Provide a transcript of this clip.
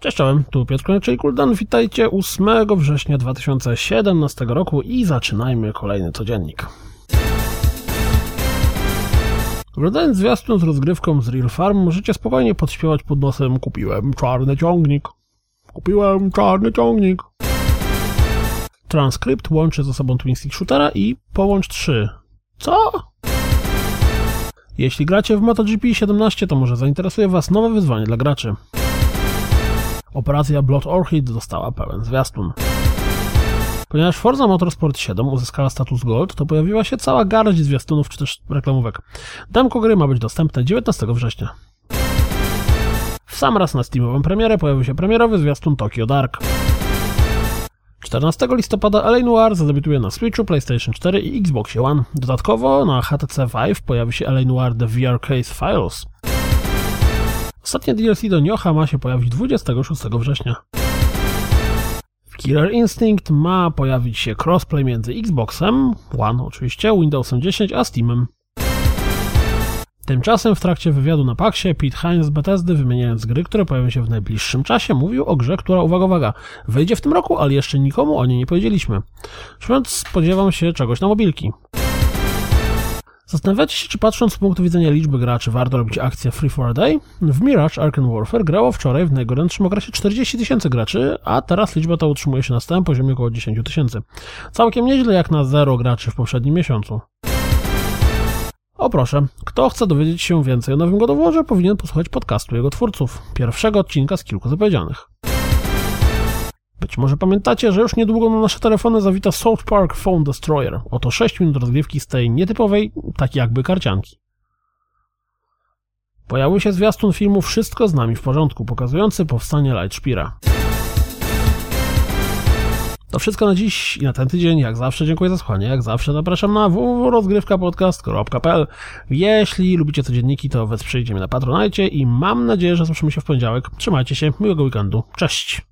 Cześć, czołem, tu Piotr Konieczny Kuldan. Witajcie 8 września 2017 roku i zaczynajmy kolejny codziennik. Oglądając zwiastun z rozgrywką z Real Farm, możecie spokojnie podśpiewać pod nosem Kupiłem czarny ciągnik. Kupiłem czarny ciągnik. Transkrypt łączy ze sobą Twin Stick Shootera i połącz 3. Co? Jeśli gracie w MotoGP 17, to może zainteresuje Was nowe wyzwanie dla graczy. Operacja Blood Orchid dostała pełen zwiastun. Ponieważ Forza Motorsport 7 uzyskała status Gold, to pojawiła się cała garść zwiastunów czy też reklamówek. Demko gry ma być dostępne 19 września. W sam raz na Steamową premierę pojawił się premierowy zwiastun Tokyo Dark. 14 listopada LA Noir zadebiutuje na Switchu, PlayStation 4 i Xbox One. Dodatkowo na HTC Vive pojawi się LA Noir The VR Case Files. Ostatnie DLC do Niocha ma się pojawić 26 września. W Killer Instinct ma pojawić się crossplay między Xboxem, One oczywiście, Windowsem 10 a Steamem. Tymczasem w trakcie wywiadu na Paxie Pete Hines z Bethesdy, wymieniając gry, które pojawią się w najbliższym czasie, mówił o grze, która, uwaga, uwaga, wyjdzie w tym roku, ale jeszcze nikomu o niej nie powiedzieliśmy. Więc spodziewam się czegoś na mobilki. Zastanawiacie się, czy patrząc z punktu widzenia liczby graczy warto robić akcję Free for a Day? W Mirage Arkham Warfare grało wczoraj w najgorętszym okresie 40 tysięcy graczy, a teraz liczba ta utrzymuje się na stałym poziomie około 10 tysięcy. Całkiem nieźle jak na zero graczy w poprzednim miesiącu. O proszę, kto chce dowiedzieć się więcej o nowym godoworze, powinien posłuchać podcastu jego twórców, pierwszego odcinka z kilku zapowiedzianych. Być może pamiętacie, że już niedługo na nasze telefony zawita South Park Phone Destroyer. Oto 6 minut rozgrywki z tej nietypowej, tak jakby karcianki. Pojawił się zwiastun filmu Wszystko z nami w porządku, pokazujący powstanie Lightspira. To wszystko na dziś i na ten tydzień. Jak zawsze dziękuję za słuchanie. Jak zawsze zapraszam na www.rozgrywkapodcast.pl Jeśli lubicie codzienniki, to wesprzyjcie mnie na Patronite i mam nadzieję, że słyszymy się w poniedziałek. Trzymajcie się, miłego weekendu. Cześć!